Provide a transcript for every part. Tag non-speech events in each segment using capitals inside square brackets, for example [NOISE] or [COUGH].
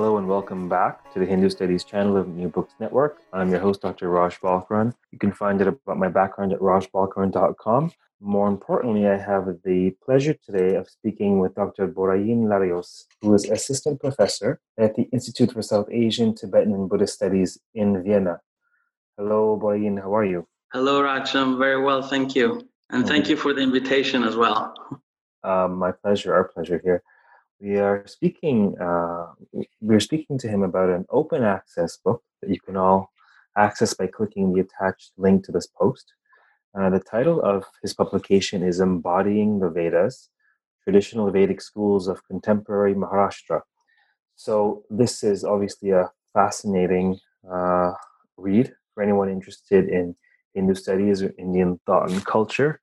Hello and welcome back to the Hindu Studies channel of New Books Network. I'm your host, Dr. Raj Balkaran. You can find out about my background at rajbalkaran.com. More importantly, I have the pleasure today of speaking with Dr. Borayin Larios, who is assistant professor at the Institute for South Asian, Tibetan, and Buddhist Studies in Vienna. Hello, Borayin, how are you? Hello, Raj. I'm very well, thank you. And thank you for the invitation as well. Um, my pleasure, our pleasure here we are speaking uh, we're speaking to him about an open access book that you can all access by clicking the attached link to this post. Uh, the title of his publication is embodying the vedas traditional vedic schools of contemporary maharashtra. So this is obviously a fascinating uh, read for anyone interested in hindu studies or indian thought and culture.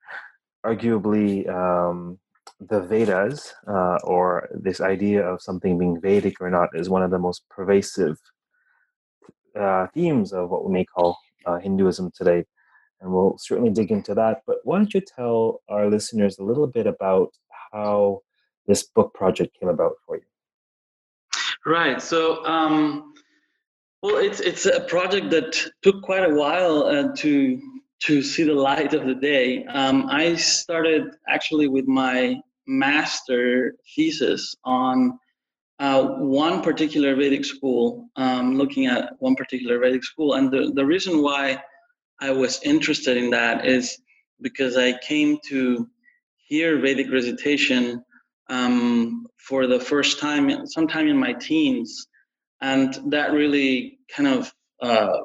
Arguably um, the Vedas, uh, or this idea of something being Vedic or not, is one of the most pervasive uh, themes of what we may call uh, Hinduism today. And we'll certainly dig into that. But why don't you tell our listeners a little bit about how this book project came about for you? Right. So, um, well, it's it's a project that took quite a while uh, to to see the light of the day. Um, I started actually with my master thesis on uh, one particular Vedic school, um, looking at one particular Vedic school. And the, the reason why I was interested in that is because I came to hear Vedic recitation um, for the first time, sometime in my teens. And that really kind of uh,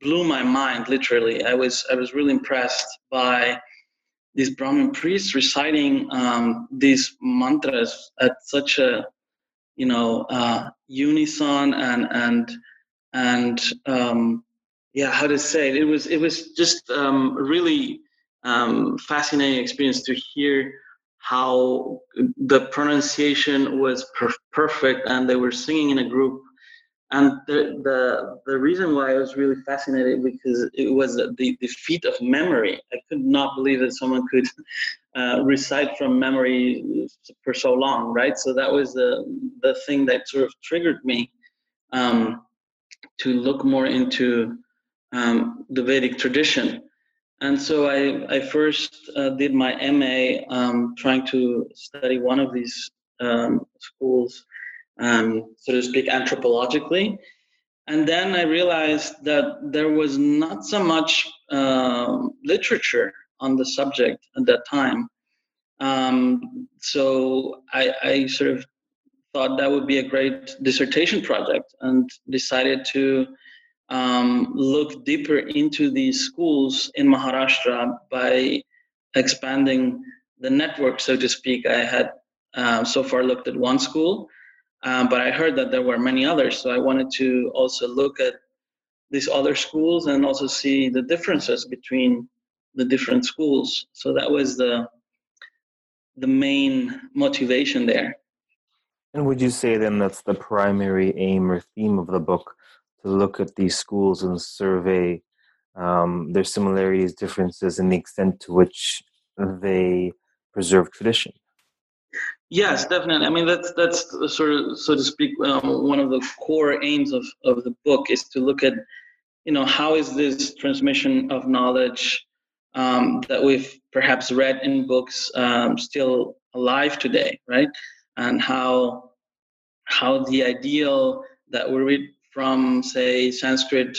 blew my mind, literally. I was, I was really impressed by these Brahmin priests reciting um, these mantras at such a you know uh, unison and and and um, yeah how to say it it was it was just um, really um, fascinating experience to hear how the pronunciation was per- perfect and they were singing in a group and the, the the reason why I was really fascinated because it was the, the feat of memory. I could not believe that someone could uh, recite from memory for so long, right? So that was the the thing that sort of triggered me um, to look more into um, the Vedic tradition. And so I, I first uh, did my MA um, trying to study one of these um, schools um, so to speak, anthropologically. And then I realized that there was not so much uh, literature on the subject at that time. Um, so I, I, sort of thought that would be a great dissertation project and decided to um, look deeper into these schools in Maharashtra by expanding the network, so to speak. I had uh, so far looked at one school, um, but I heard that there were many others, so I wanted to also look at these other schools and also see the differences between the different schools. So that was the the main motivation there. And would you say then that's the primary aim or theme of the book to look at these schools and survey um, their similarities, differences, and the extent to which they preserve tradition? Yes, definitely. I mean, that's that's sort of, so to speak, um, one of the core aims of, of the book is to look at, you know, how is this transmission of knowledge um, that we've perhaps read in books um, still alive today, right? And how how the ideal that we read from, say, Sanskrit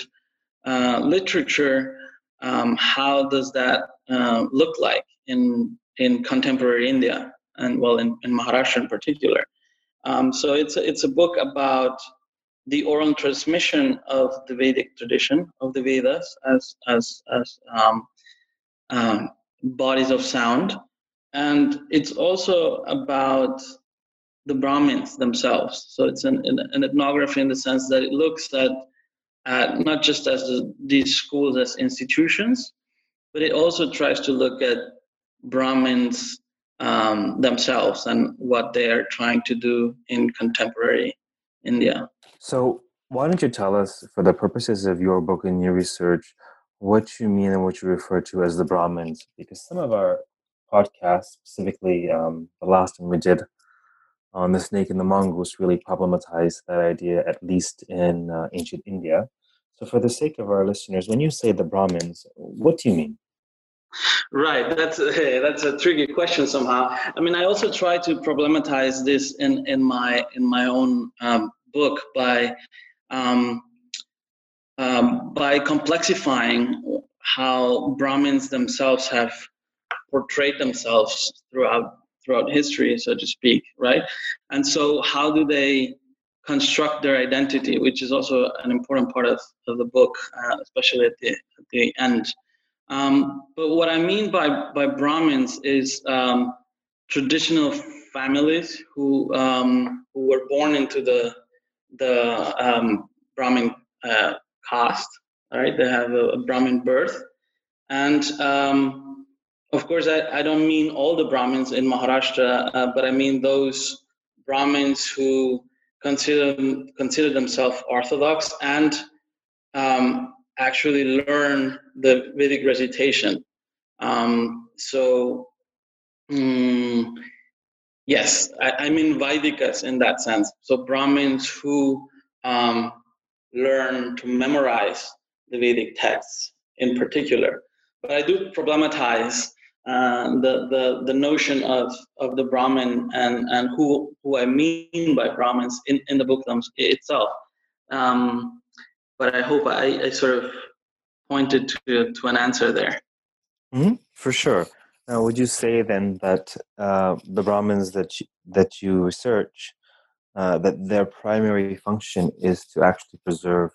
uh, literature, um, how does that uh, look like in in contemporary India? And well, in, in Maharashtra in particular. Um, so it's a, it's a book about the oral transmission of the Vedic tradition of the Vedas as as as um, um, bodies of sound, and it's also about the Brahmins themselves. So it's an, an, ethnography in the sense that it looks at, at not just as the, these schools as institutions, but it also tries to look at Brahmins um, themselves and what they are trying to do in contemporary India. So, why don't you tell us, for the purposes of your book and your research, what you mean and what you refer to as the Brahmins? Because some of our podcasts, specifically um, the last one we did on the snake and the mongoose, really problematized that idea, at least in uh, ancient India. So, for the sake of our listeners, when you say the Brahmins, what do you mean? Right, that's hey, [LAUGHS] that's a tricky question somehow. I mean, I also try to problematize this in in my in my own um, book by um, um, by complexifying how Brahmins themselves have portrayed themselves throughout throughout history, so to speak, right? And so, how do they construct their identity, which is also an important part of, of the book, uh, especially at the at the end. Um, but what I mean by, by Brahmins is um, traditional families who, um, who were born into the, the um, Brahmin uh, caste, right? They have a, a Brahmin birth. And um, of course, I, I don't mean all the Brahmins in Maharashtra, uh, but I mean those Brahmins who consider, consider themselves Orthodox and um, actually learn the Vedic recitation. Um, so, um, yes, I, I mean Vaidikas in that sense. So, Brahmins who um, learn to memorize the Vedic texts in particular. But I do problematize uh, the, the, the notion of, of the Brahmin and, and who, who I mean by Brahmins in, in the book itself. Um, but I hope I, I sort of pointed to, to an answer there. Mm-hmm, for sure. Now, would you say then that uh, the Brahmins that you, that you research, uh, that their primary function is to actually preserve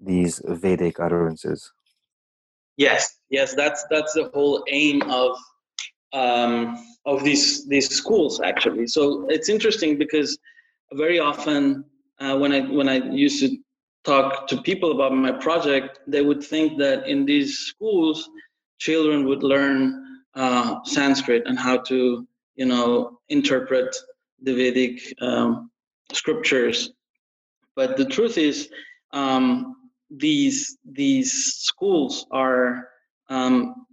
these Vedic utterances? Yes, yes, that's that's the whole aim of um, of these these schools actually. So it's interesting because very often uh, when I when I used to talk to people about my project, they would think that in these schools, children would learn uh, Sanskrit and how to, you know, interpret the Vedic um, scriptures. But the truth is, um, these these schools are um,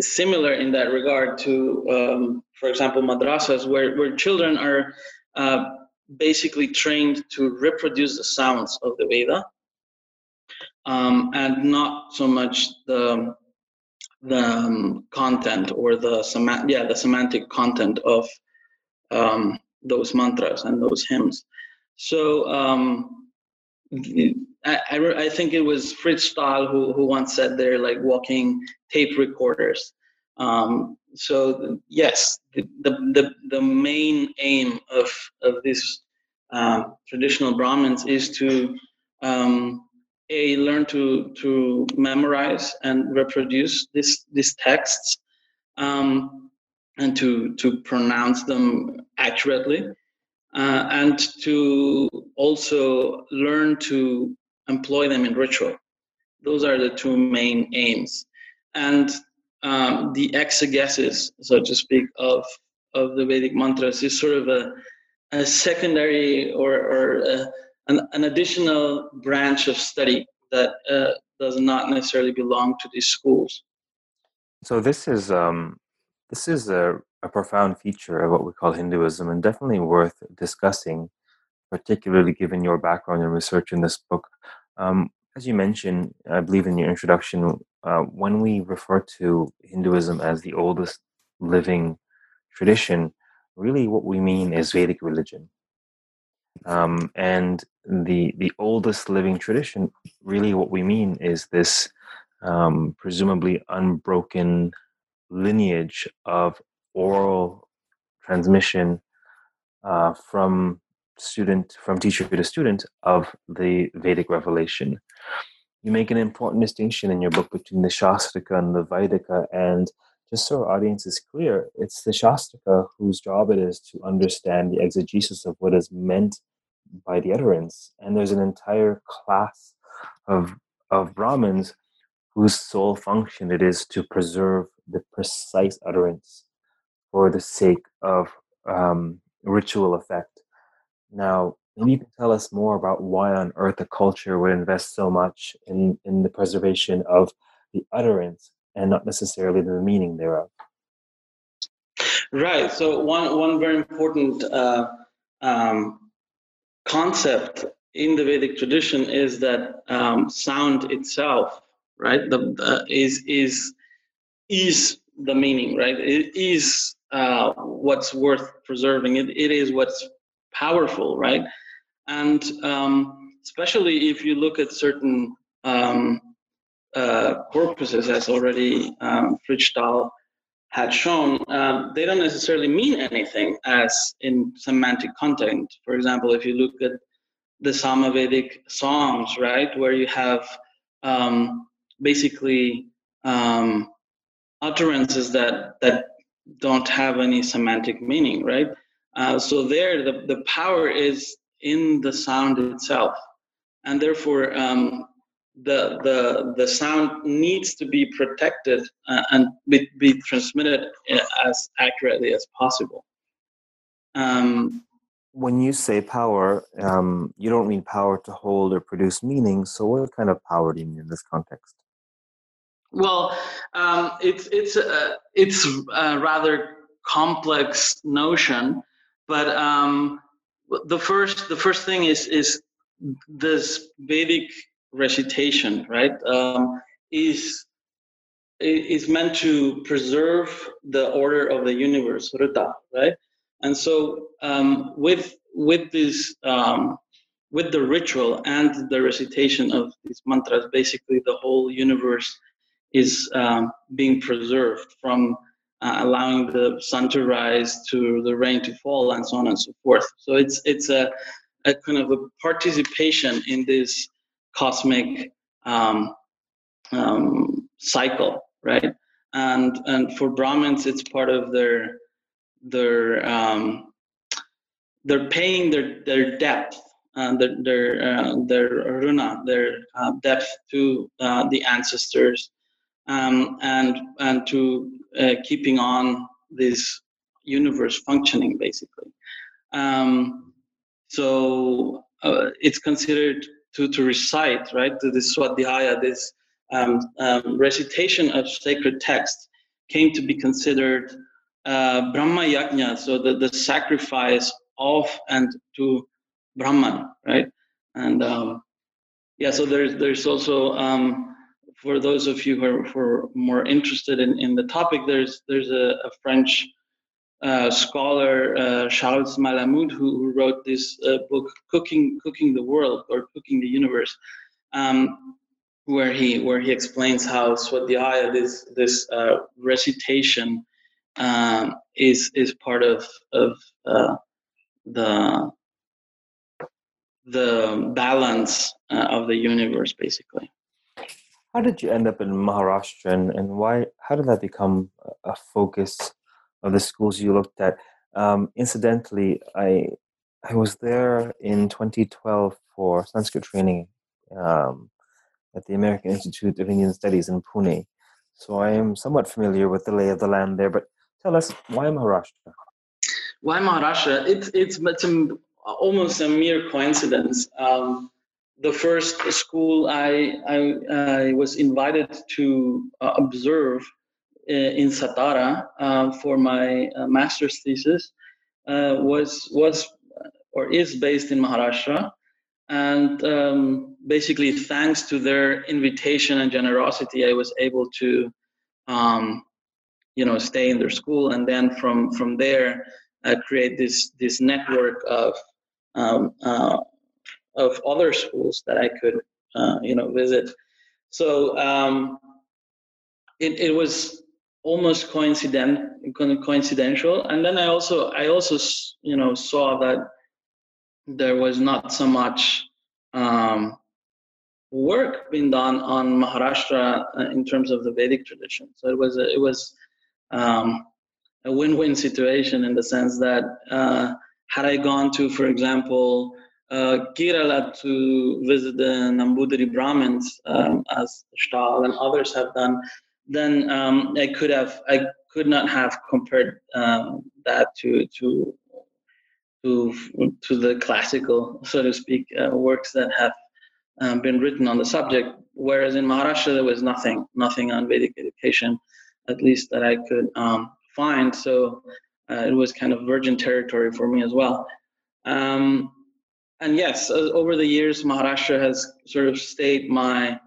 similar in that regard to, um, for example, madrasas, where where children are uh, basically trained to reproduce the sounds of the Veda um, and not so much the the um, content or the yeah the semantic content of um, those mantras and those hymns. So um, I, I, I, think it was Frits Staal who, who once said they're like walking tape recorders. Um, so yes, the, the, the main aim of, of this uh, traditional Brahmins is to um, a learn to to memorize and reproduce this these texts um, and to to pronounce them accurately uh, and to also learn to employ them in ritual. Those are the two main aims. And um, the exegesis, so to speak, of of the Vedic mantras is sort of a, a secondary or, or a, an, an, additional branch of study that uh, does not necessarily belong to these schools. So this is um, this is a, a profound feature of what we call Hinduism, and definitely worth discussing, particularly given your background and research in this book. Um, as you mentioned, I believe in your introduction, uh, when we refer to Hinduism as the oldest living tradition, really what we mean is Vedic religion. Um, and the the oldest living tradition, really what we mean is this um, presumably unbroken lineage of oral transmission uh, from student from teacher to student of the Vedic revelation. You make an important distinction in your book between the Shastrika and the Vaidika, and just so our audience is clear, it's the Shastaka whose job it is to understand the exegesis of what is meant by the utterance. And there's an entire class of, of Brahmins whose sole function it is to preserve the precise utterance for the sake of um, ritual effect. Now, maybe you can tell us more about why on earth a culture would invest so much in, in the preservation of the utterance and not necessarily the meaning thereof. Right. So one one very important uh, um, concept in the Vedic tradition is that um, sound itself, right, the, is is is the meaning, right? It is uh, what's worth preserving. It, it is what's powerful, right? And um, especially if you look at certain um, uh, corpuses, as already um, had shown, um, they don't necessarily mean anything as in semantic content. For example, if you look at the Samavedic songs, right, where you have um, basically um, utterances that that don't have any semantic meaning, right? Uh, so there, the, the power is in the sound itself, and therefore um, the the the sound needs to be protected uh, and be, be transmitted uh, as accurately as possible. Um, when you say power, um, you don't mean power to hold or produce meaning. So, what kind of power do you mean in this context? Well, um, it's it's a, it's a rather complex notion, but um, the first the first thing is is this Vedic recitation, right? Um, is is meant to preserve the order of the universe, right? And so um, with with this um, with the ritual and the recitation of these mantras, basically the whole universe is um, being preserved from uh, allowing the sun to rise to the rain to fall and so on and so forth. So it's it's a, a kind of a participation in this cosmic um, um, cycle, right? And and for Brahmins, it's part of their their um, they're paying their their depth uh, their their, uh, their runa, their uh, depth to uh, the ancestors um, and and to uh, keeping on this universe functioning basically. Um, so uh, it's considered to, to recite right to this swadhyaya, this um, um, recitation of sacred text came to be considered uh, Brahma yajna, so the, the sacrifice of and to Brahman, right? And um, yeah, so there's there's also um, for those of you who are, who are more interested in, in the topic, there's there's a, a French uh, scholar, uh, Charles Malamoud, who, who wrote this uh, book, "Cooking Cooking the World" or "Cooking the Universe," um, where he where he explains how Swadhyaya, this this uh, recitation, um, is is part of of uh, the the balance uh, of the universe, basically. How did you end up in Maharashtra, and, and why? How did that become a focus of the schools you looked at? Um, incidentally, I I was there in 2012 for Sanskrit training um, at the American Institute of Indian Studies in Pune. So I am somewhat familiar with the lay of the land there. But tell us, why Maharashtra? Why Maharashtra? It's it's, it's almost a mere coincidence. Um, the first school I, I, I was invited to uh, observe uh, in Satara uh, for my uh, master's thesis uh, was was or is based in Maharashtra, and um, basically thanks to their invitation and generosity, I was able to, um, you know, stay in their school, and then from from there uh, create this this network of um, of other schools that I could, uh, you know, visit. So um, it, it was almost coincident, coincidental. And then I also, I also, you know, saw that there was not so much um, work being done on Maharashtra uh, in terms of the Vedic tradition. So it was, a, it was um, a win-win situation in the sense that uh, had I gone to, for example, Kerala to visit the Nambudiri Brahmins, um, as Staal and others have done, then um, I could have, I could not have compared um, that to to to to the classical, so to speak, uh, works that have um, been written on the subject. Whereas in Maharashtra there was nothing, nothing on Vedic education, at least that I could um, find. So uh, it was kind of virgin territory for me as well. Um, and yes, over the years, Maharashtra has sort of stayed my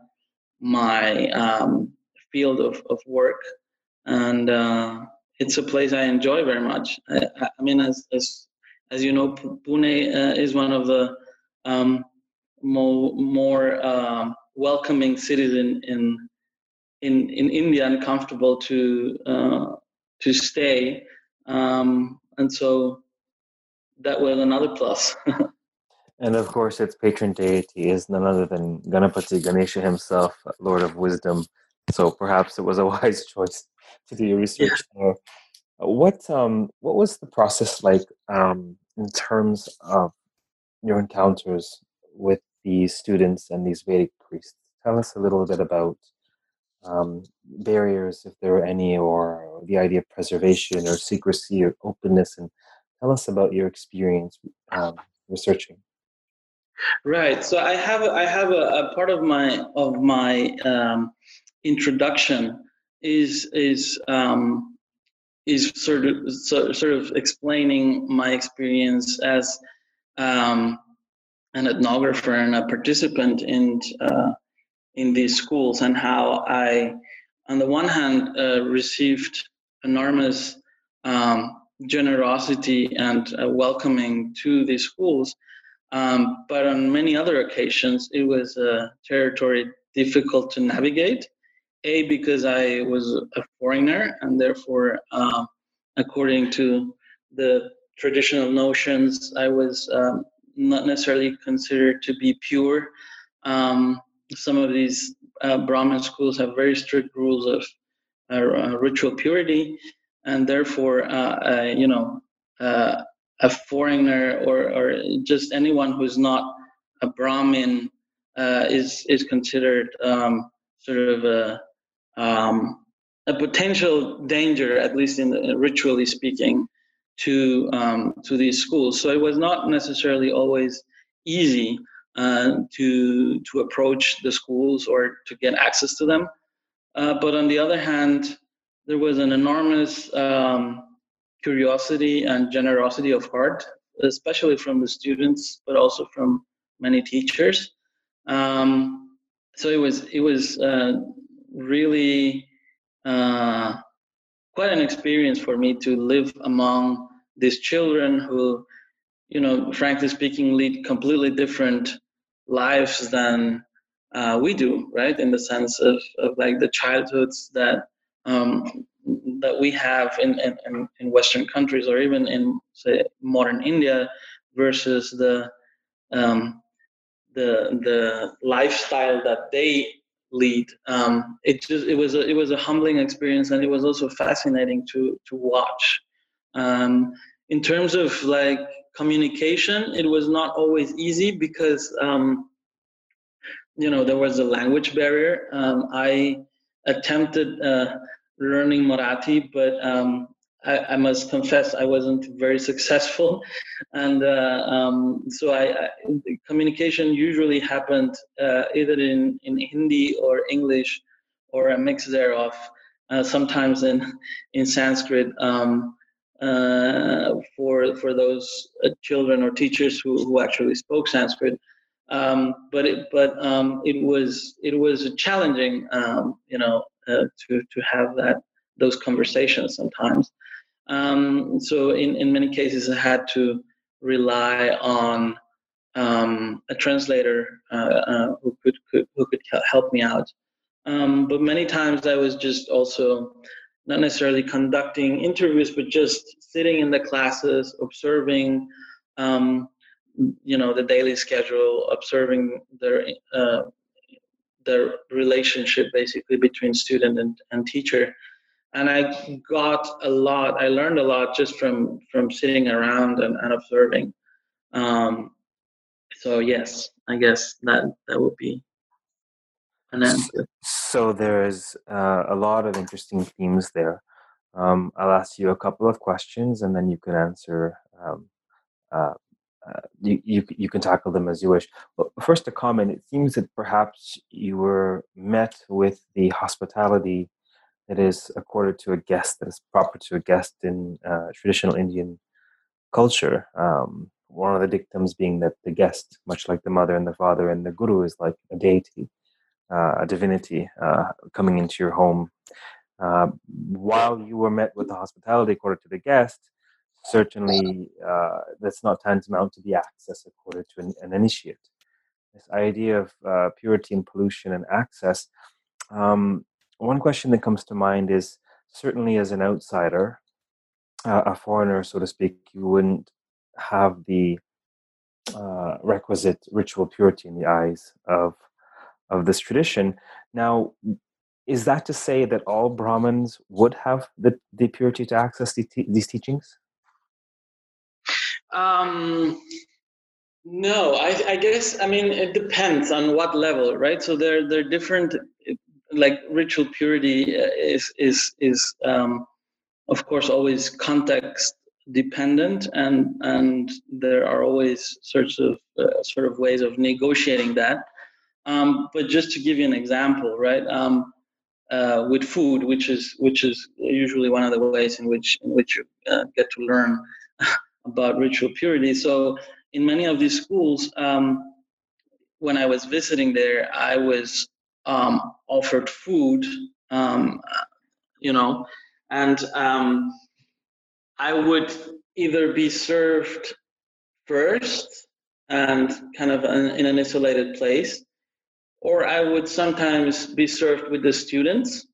my um, field of, of work, and uh, it's a place I enjoy very much. I, I mean, as as as you know, Pune uh, is one of the um, more more um, welcoming cities in in in in India and comfortable to uh, to stay, um, and so that was another plus. [LAUGHS] and of course, its patron deity is none other than Ganapati Ganesha himself, Lord of Wisdom. So perhaps it was a [LAUGHS] wise choice to do your research there. What um what was the process like um, in terms of your encounters with these students and these Vedic priests? Tell us a little bit about um, barriers, if there were any, or the idea of preservation or secrecy or openness, and tell us about your experience um, researching. Right. So I have I have a, a part of my of my um, introduction is is um, is sort of so, sort of explaining my experience as um, an ethnographer and a participant in uh, in these schools and how I, on the one hand, uh, received enormous um, generosity and uh, welcoming to these schools, um, but on many other occasions it was a territory difficult to navigate. A because I was a foreigner and therefore, uh, according to the traditional notions, I was um, not necessarily considered to be pure. Um, some of these uh, Brahmin schools have very strict rules of uh, uh ritual purity, and therefore, uh, uh, you know, a foreigner or, or just anyone who's not a Brahmin is is considered um, sort of a um, a potential danger, at least in the, ritually speaking, to um, to these schools. So it was not necessarily always easy uh, to to approach the schools or to get access to them. Uh, but on the other hand, there was an enormous um, curiosity and generosity of heart, especially from the students, but also from many teachers. Um, so it was it was uh, really uh, quite an experience for me to live among these children who, you know, frankly speaking, lead completely different lives than uh, we do, right? In the sense of, of like the childhoods that um, that we have in, in, in Western countries or even in say modern India versus the um, the the lifestyle that they lead. Um, it just it was a, it was a humbling experience, and it was also fascinating to to watch. Um, in terms of like communication, it was not always easy because um, you know there was a language barrier. Um, I attempted uh, learning Marathi, but um, I, I, must confess I wasn't very successful, [LAUGHS] and uh, um, so I, I, communication usually happened uh, either in in Hindi or English, or a mix thereof. Uh, sometimes in [LAUGHS] in Sanskrit um, uh, for for those uh, children or teachers who, who actually spoke Sanskrit. Um, but it but um, it was it was challenging, um, you know, to to have that those conversations sometimes. Um, so in, in many cases, I had to rely on um, a translator uh, uh, who could, could, who could help me out. Um, but many times I was just also not necessarily conducting interviews, but just sitting in the classes, observing, um, you know, the daily schedule, observing their uh, the relationship basically between student and, and teacher and I got a lot. I learned a lot just from from sitting around and, and observing. Um, so yes, I guess that that would be an answer. So there's uh, a lot of interesting themes there. Um, I'll ask you a couple of questions, and then you can answer. Um, uh, uh, you, you you can tackle them as you wish. Well, first, a comment. It seems that perhaps you were met with the hospitality that is accorded to a guest, that is proper to a guest in uh, traditional Indian culture. Um, one of the dictums being that the guest, much like the mother and the father and the guru, is like a deity, uh, a divinity uh, coming into your home. Uh, while you were met with the hospitality accorded to the guest, certainly uh, that's not tantamount to the access accorded to an, an initiate. This idea of uh, purity and pollution and access. Um, one question that comes to mind is certainly as an outsider, uh, a foreigner, so to speak, you wouldn't have the uh, requisite ritual purity in the eyes of of this tradition. Now, is that to say that all Brahmins would have the, the purity to access the these teachings? Um, no, I, I, guess I mean it depends on what level, right? So there there are different like ritual purity uh, is is is um, of course always context dependent and and there are always sorts of uh, sort of ways of negotiating that um, but just to give you an example right um, uh, with food which is which is usually one of the ways in which in which you uh, get to learn [LAUGHS] about ritual purity. So in many of these schools um, when i was visiting there i was um, offered food, um, you know, and um, I would either be served first and kind of an, in an isolated place, or I would sometimes be served with the students,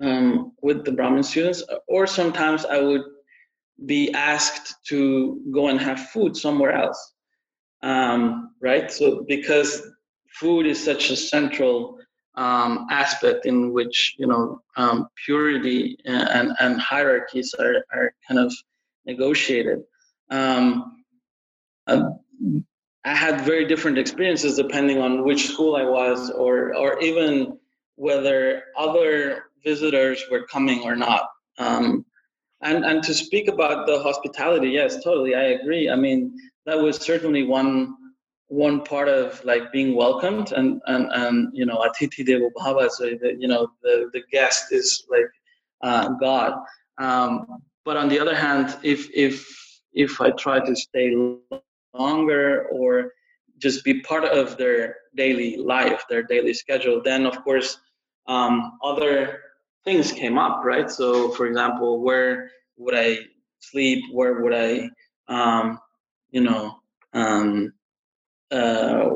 um, with the Brahmin students, or sometimes I would be asked to go and have food somewhere else. Um, right? So because food is such a central um, aspect in which you know um, purity and, and hierarchies are, are kind of negotiated. Um, I had very different experiences depending on which school I was, or or even whether other visitors were coming or not. Um, and and to speak about the hospitality, yes, totally, I agree. I mean, that was certainly one one part of like being welcomed and and and you know atithi devo bhava so that you know the the guest is like uh, god um, but on the other hand if if if i try to stay longer or just be part of their daily life their daily schedule then of course um, other things came up right? So for example where would i sleep? Where would i um, you know um, uh,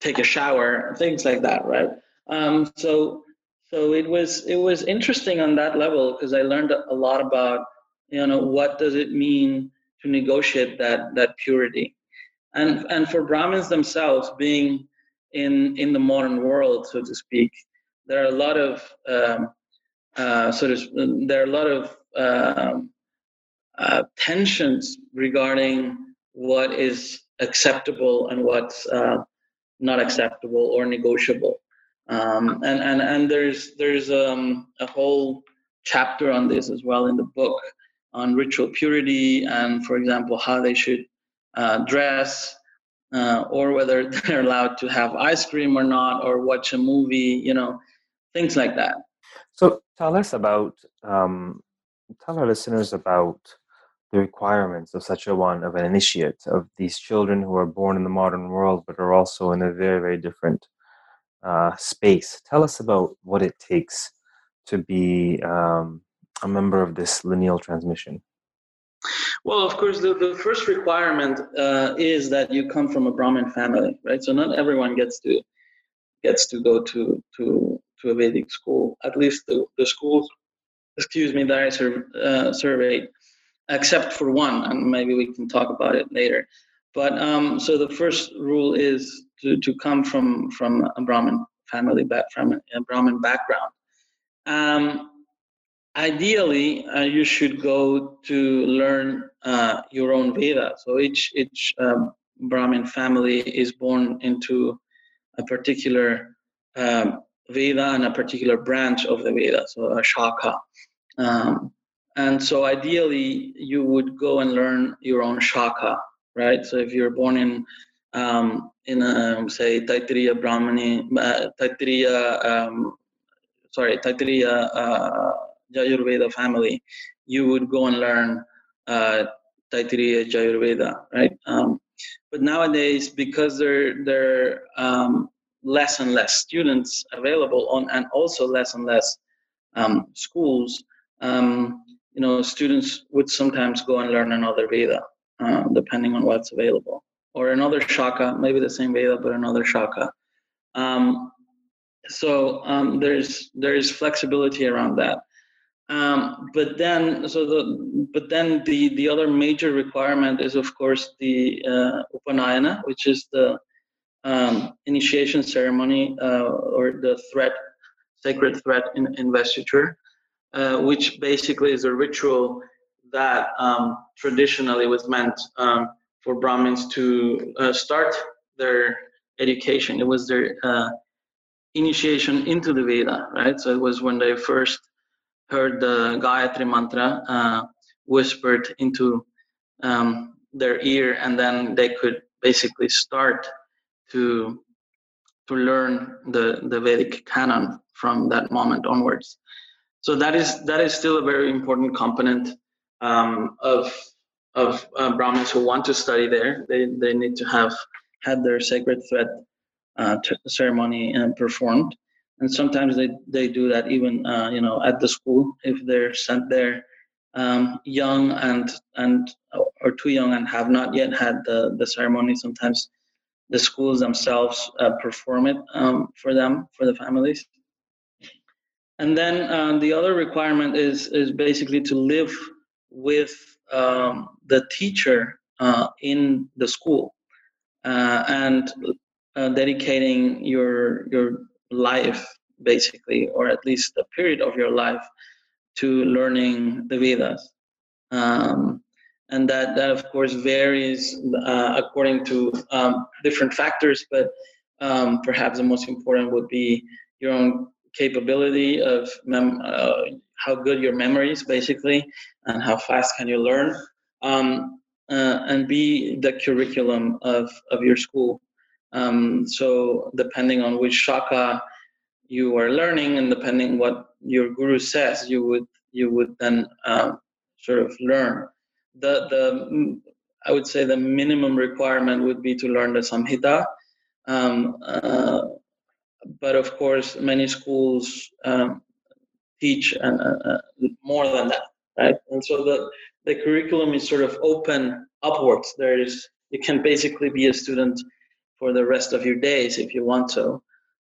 take a shower, things like that, right? Um, so so it was it was interesting on that level because I learned a lot about you know what does it mean to negotiate that that purity, and and for Brahmins themselves being in in the modern world, so to speak, there are a lot of um, uh, sort there are a lot of um, uh, tensions regarding what is acceptable and what's uh, not acceptable or negotiable. Um, and, and, and there's, there's um, a whole chapter on this as well in the book on ritual purity and, for example, how they should uh, dress uh, or whether [LAUGHS] they're allowed to have ice cream or not or watch a movie, you know, things like that. So tell us about, um, tell our listeners about the requirements of such a one of an initiate of these children who are born in the modern world but are also in a very very different uh, space. Tell us about what it takes to be um, a member of this lineal transmission. Well of course the, the first requirement uh, is that you come from a brahmin family right? So not everyone gets to gets to go to to to a vedic school at least the, the schools excuse me that i sur- uh, surveyed except for one, and maybe we can talk about it later. But um, so the first rule is to, to come from from a Brahmin family back from a Brahmin background. Um, ideally, uh, you should go to learn uh, your own Veda. So each each um, Brahmin family is born into a particular um, Veda and a particular branch of the Veda, so a Shaka. Um, and so ideally, you would go and learn your own Shaka, right? So if you're born in um, in a, say Taittiriya Brahmani, uh, Taittiriya, um, sorry, Taittiriya uh, Yajurveda family, you would go and learn uh, Taittiriya Yajurveda, right? Um, but nowadays, because there there um, less and less students available on, and also less and less um, schools, um, you know, students would sometimes go and learn another Veda, uh, depending on what's available, or another Shaka, maybe the same Veda, but another Shaka. Um, so um, there's there's flexibility around that. Um, but then, so the but then the the other major requirement is of course the uh, Upanayana, which is the um, initiation ceremony uh, or the threat, sacred threat in investiture, uh, which basically is a ritual that um, traditionally was meant um, for Brahmins to uh, start their education. It was their uh, initiation into the Veda, right? So it was when they first heard the Gayatri mantra uh, whispered into um, their ear, and then they could basically start to to learn the, the Vedic canon from that moment onwards. So that is that is still a very important component um, of of uh, Brahmins who want to study there. They they need to have had their sacred thread uh, ceremony uh, performed and sometimes they, they do that even uh, you know at the school if they're sent there um, young and and or too young and have not yet had the, the ceremony sometimes the schools themselves uh, perform it um, for them for the families and then uh, the other requirement is is basically to live with um, the teacher uh, in the school uh, and uh, dedicating your your life, basically, or at least a period of your life to learning the Vedas. Um, and that, that, of course, varies uh, according to um, different factors, but um, perhaps the most important would be your own capability of mem- uh, how good your memory is, basically, and how fast can you learn. Um, uh, and be the curriculum of, of your school. Um, so depending on which shaka you are learning, and depending what your guru says, you would you would then um, sort of learn. The the I would say the minimum requirement would be to learn the samhita. Um, uh, but of course, many schools um, teach uh, uh, more than that, right? And so the the curriculum is sort of open upwards. There is you can basically be a student for the rest of your days if you want to.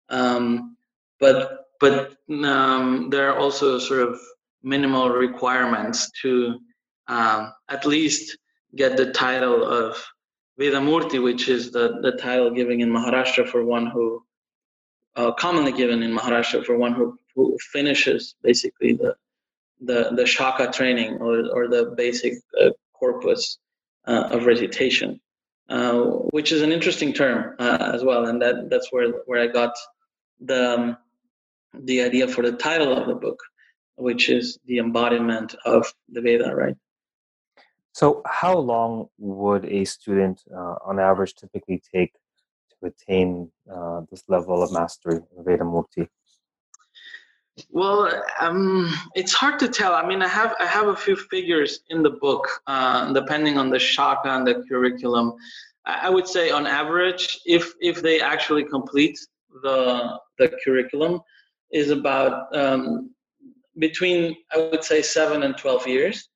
Um, but but um, there are also sort of minimal requirements to um, at least get the title of Vedamurti, which is the, the title given in Maharashtra for one who, uh, commonly given in Maharashtra for one who, who finishes basically the, the, the Shaka training or, or the basic uh, corpus uh, of recitation. Uh, which is an interesting term uh, as well, and that that's where where I got the um, the idea for the title of the book, which is the embodiment of the Veda, right? So, how long would a student, uh, on average, typically take to attain uh, this level of mastery of Veda Murti? Well, um, it's hard to tell. I mean, I have I have a few figures in the book, uh, depending on the shaka and the curriculum. I would say, on average, if if they actually complete the the curriculum, is about um, between I would say seven and twelve years.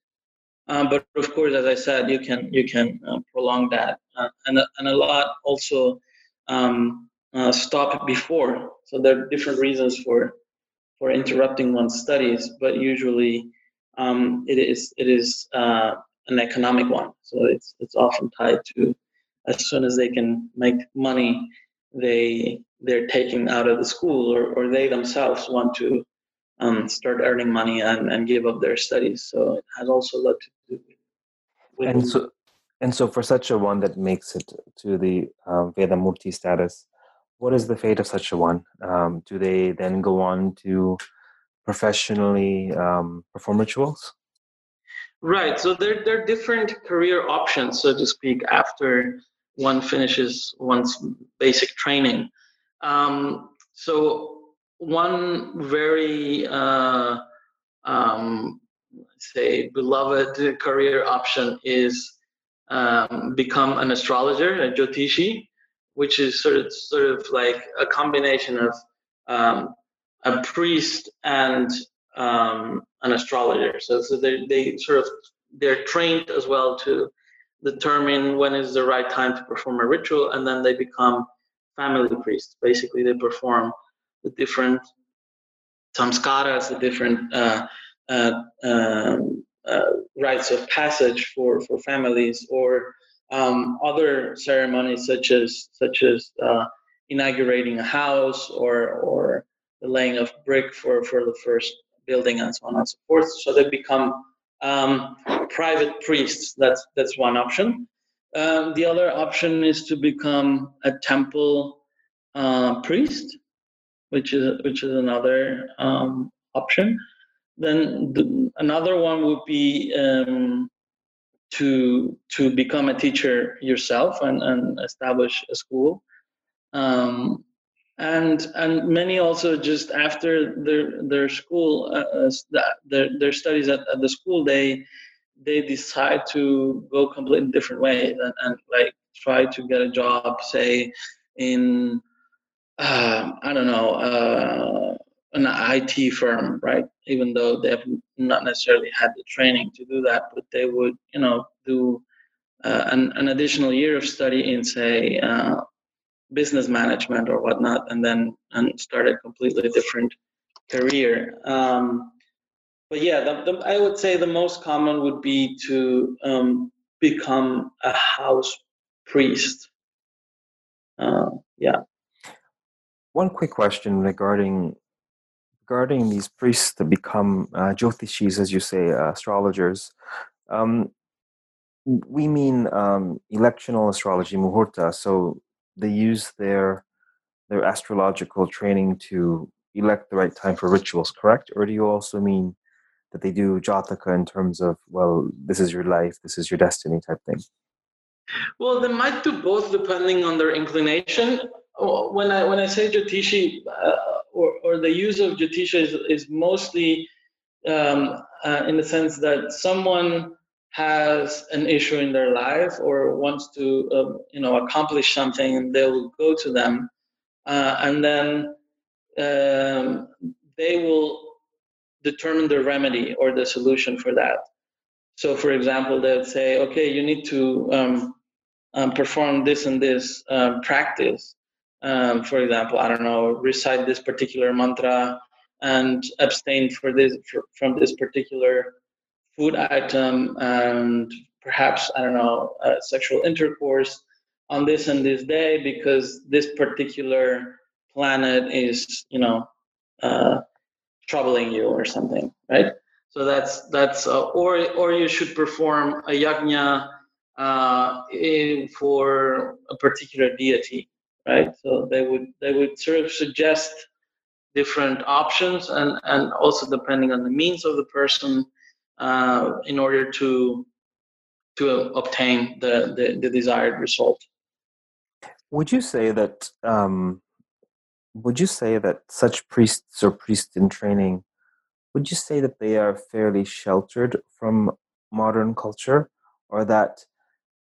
Um, but of course, as I said, you can you can uh, prolong that, uh, and and a lot also um, uh, stop before. So there are different reasons for for interrupting one's studies, but usually um, it is it is uh, an economic one. So it's it's often tied to as soon as they can make money, they they're taken out of the school, or, or they themselves want to um, start earning money and, and give up their studies. So it has also led to. And so, and so, for such a one that makes it to the um, Vedamurti status, what is the fate of such a one? Um, do they then go on to professionally um, perform rituals? Right. So there, there are different career options, so to speak, after one finishes one's basic training. Um, so one very uh, um, say beloved career option is um, become an astrologer, a Jyotishi, which is sort of sort of like a combination of um, a priest and um, an astrologer. So, so they, they sort of they're trained as well to determine when is the right time to perform a ritual, and then they become family priests. Basically, they perform the different samskaras, the different uh, um, uh, rites of passage for, for families, or um, other ceremonies such as such as uh, inaugurating a house or or the laying of brick for, for the first building and so on and so forth. So they become um, private priests. That's that's one option. Um, the other option is to become a temple uh, priest, which is which is another um, option. Then the, another one would be um, to to become a teacher yourself and, and establish a school. Um, and and many also just after their their school uh, their their studies at, at the school they they decide to go completely different ways and, and like try to get a job say in uh, I don't know uh, an IT firm right even though they have not necessarily had the training to do that but they would you know do uh, an, an additional year of study in say uh, business management or whatnot, and then and start a completely different career. Um, but yeah, the, the, I would say the most common would be to um, become a house priest. Uh, yeah. One quick question regarding regarding these priests to become uh, jyotishis, as you say, uh, astrologers. Um, we mean um, electional astrology, muhurta. So they use their their astrological training to elect the right time for rituals, correct? Or do you also mean that they do jataka in terms of, well, this is your life, this is your destiny type thing? Well, they might do both depending on their inclination. When I when I say Jyotishi, uh, or, or the use of Jyotisha is, is mostly um, uh, in the sense that someone has an issue in their life or wants to uh, you know accomplish something and they will go to them uh, and then um, they will determine the remedy or the solution for that. So for example they'll say okay you need to um, um, perform this and this um, practice um, for example i don't know recite this particular mantra and abstain for this for, from this particular food item and perhaps I don't know uh, sexual intercourse on this and this day because this particular planet is you know uh, troubling you or something, right? So that's that's uh, or or you should perform a yajna uh, in, for a particular deity, right? So they would they would sort of suggest different options and and also depending on the means of the person uh, in order to to obtain the, the, the, desired result. Would you say that um, would you say that such priests or priests in training would you say that they are fairly sheltered from modern culture or that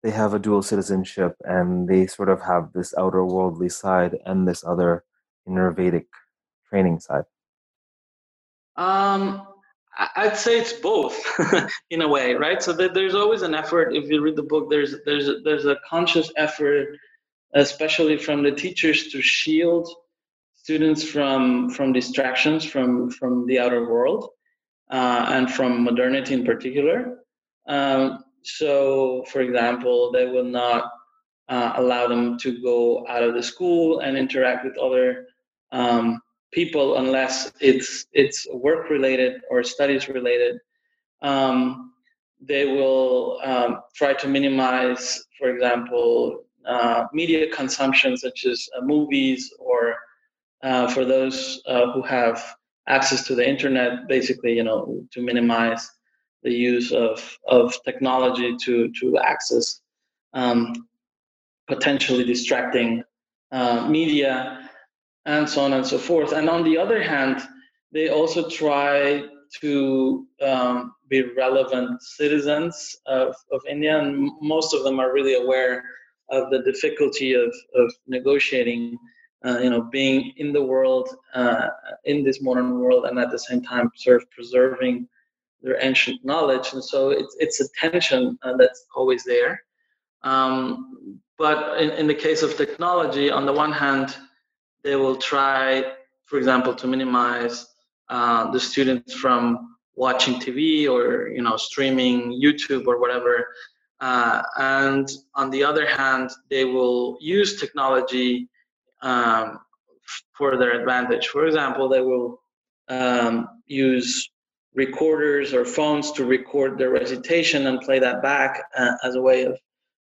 they have a dual citizenship and they sort of have this outer worldly side and this other inner Vedic training side? Um, I'd say it's both [LAUGHS] in a way, right? So there's always an effort. If you read the book, there's there's there's a conscious effort, especially from the teachers, to shield students from from distractions from from the outer world uh, and from modernity in particular. Um, so, for example, they will not uh, allow them to go out of the school and interact with other um, people unless it's it's work related or studies related. Um, they will um, try to minimize, for example, uh, media consumption such as uh, movies or uh, for those uh, who have access to the internet, basically, you know, to minimize the use of, of technology to, to access um, potentially distracting uh, media and so on and so forth. And on the other hand, they also try to um, be relevant citizens of, of India, and most of them are really aware of the difficulty of, of negotiating, uh, you know, being in the world, uh, in this modern world, and at the same time sort of preserving their ancient knowledge. And so it's, it's a tension uh, that's always there. Um, but in, in the case of technology, on the one hand, they will try, for example, to minimize uh, the students from watching TV or you know streaming YouTube or whatever. Uh, and on the other hand, they will use technology um, for their advantage. For example, they will um, use recorders or phones to record their recitation and play that back uh, as a way of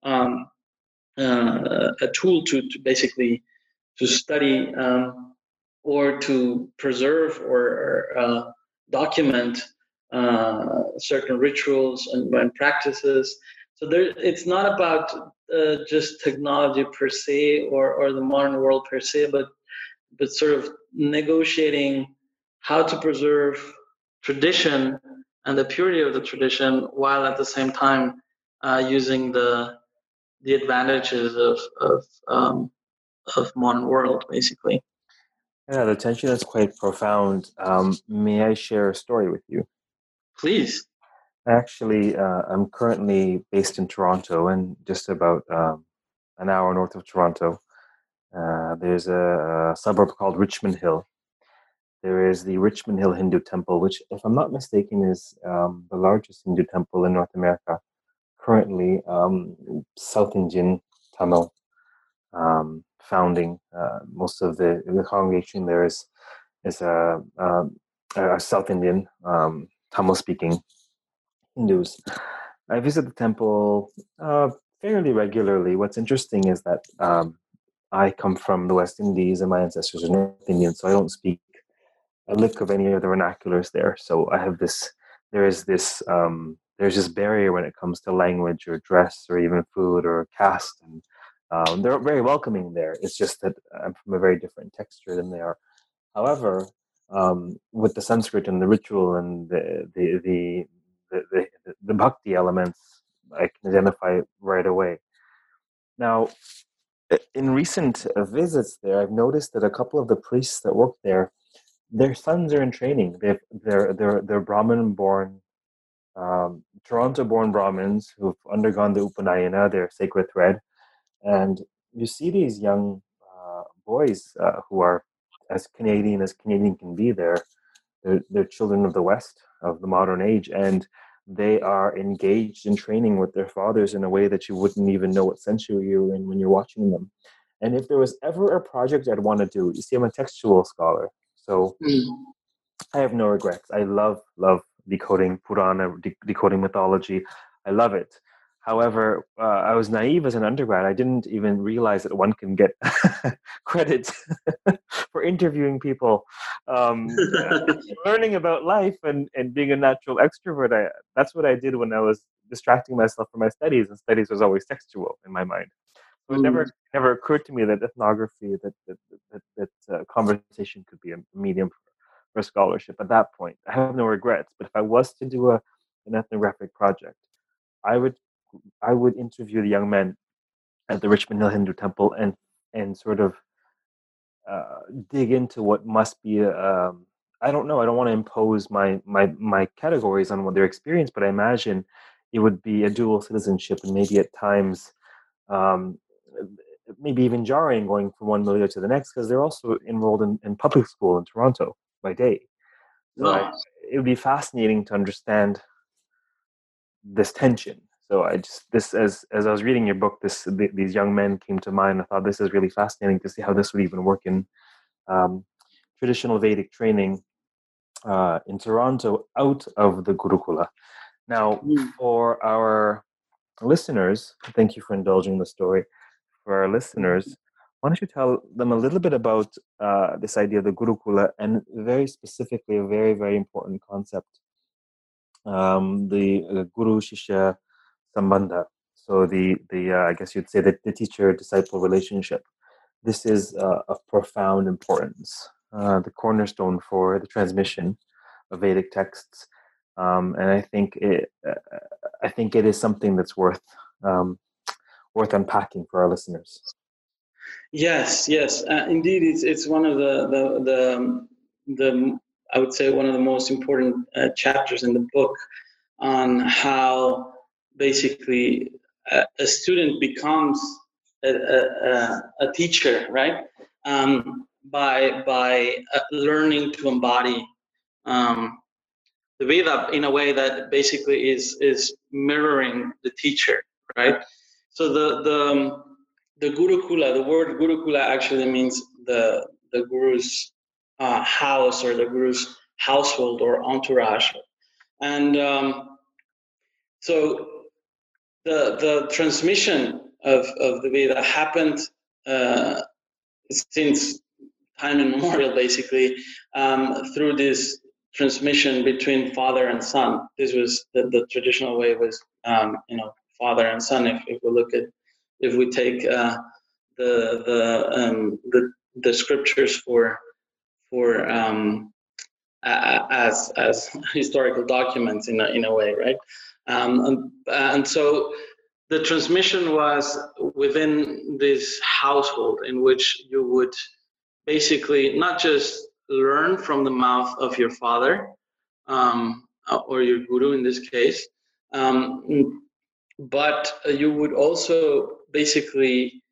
um, uh, a tool to, to basically to study um, or to preserve or uh, document uh, certain rituals and, and, practices. So there, it's not about uh, just technology per se or, or the modern world per se, but but sort of negotiating how to preserve tradition and the purity of the tradition while at the same time uh, using the the advantages of of um, of modern world basically. Yeah the tension is quite profound. Um, may i share a story with you? Please. Actually uh, i'm currently based in toronto and just about um, an hour north of toronto. Uh, there's a, a suburb called richmond hill there is the Richmond Hill Hindu Temple, which, if I'm not mistaken, is um, the largest Hindu temple in North America. Currently, um, South Indian Tamil um, founding. Uh, most of the, the congregation there is is a, a, a South Indian um, Tamil speaking Hindus. I visit the temple uh, fairly regularly. What's interesting is that um, I come from the West Indies and my ancestors are North Indian, so I don't speak a lick of any of the vernaculars there. So I have this. There is this. Um, there's this barrier when it comes to language or dress or even food or caste, and um, they're very welcoming there. It's just that I'm from a very different texture than they are. However, um, with the Sanskrit and the ritual and the the the the, the, the bhakti elements, I can identify right away. Now, in recent visits there, I've noticed that a couple of the priests that work there their sons are in training. They've, they're they're they're Brahmin-born, um, Toronto-born Brahmins who've undergone the Upanayana, their sacred thread, and you see these young uh, boys uh, who are as Canadian as Canadian can be. They're, they're they're children of the West of the modern age, and they are engaged in training with their fathers in a way that you wouldn't even know what century you're in when you're watching them. And if there was ever a project I'd want to do, you see, I'm a textual scholar. So mm. I have no regrets. I love love decoding Purana, de- decoding mythology. I love it. However, uh, I was naive as an undergrad. I didn't even realize that one can get [LAUGHS] credit [LAUGHS] for interviewing people, um, [LAUGHS] learning about life, and, and being a natural extrovert. I, that's what I did when I was distracting myself from my studies, and studies was always textual in my mind. It never mm. never occurred to me that ethnography, that that that, that uh, conversation could be a medium for, for, scholarship. At that point, I have no regrets. But if I was to do a an ethnographic project, I would I would interview the young men at the Richmond Hill Hindu Temple and and sort of uh, dig into what must be a, um, I don't know. I don't want to impose my my my categories on what their experience, but I imagine it would be a dual citizenship, and maybe at times um, maybe even jarring going from one milieu to the next because they're also enrolled in, in public school in Toronto by day. So I, it would be fascinating to understand this tension. So I just this as as I was reading your book, this the, these young men came to mind. I thought this is really fascinating to see how this would even work in um, traditional Vedic training uh, in Toronto out of the Gurukula. Now, mm. for our listeners, thank you for indulging the story. For our listeners, why don't you tell them a little bit about uh, this idea of the Gurukula and very specifically a very, very important concept um, the uh, Guru Shishya Sambandha. So, the, the uh, I guess you'd say the teacher disciple relationship. This is uh, of profound importance, uh, the cornerstone for the transmission of Vedic texts. Um, and I think it, uh, I think it is something that's worth um, worth unpacking for our listeners. Yes, yes, uh, indeed, it's it's one of the the the, the I would say one of the most important uh, chapters in the book on how basically a, a student becomes a, a, a teacher, right? Um, by by uh, learning to embody um, the Veda in a way that basically is is mirroring the teacher, right? So the the um, the Gurukula, the word Gurukula actually means the the guru's uh, house or the guru's household or entourage, and um, so the the transmission of of the Veda happened uh, since time immemorial, basically um, through this transmission between father and son. This was the, the traditional way was um, you know father and son. If, if we look at if we take uh, the the um, the the scriptures for for um, as as historical documents in a, in a way, right? Um, and, and so the transmission was within this household in which you would basically not just learn from the mouth of your father um, or your guru in this case, um, but you would also basically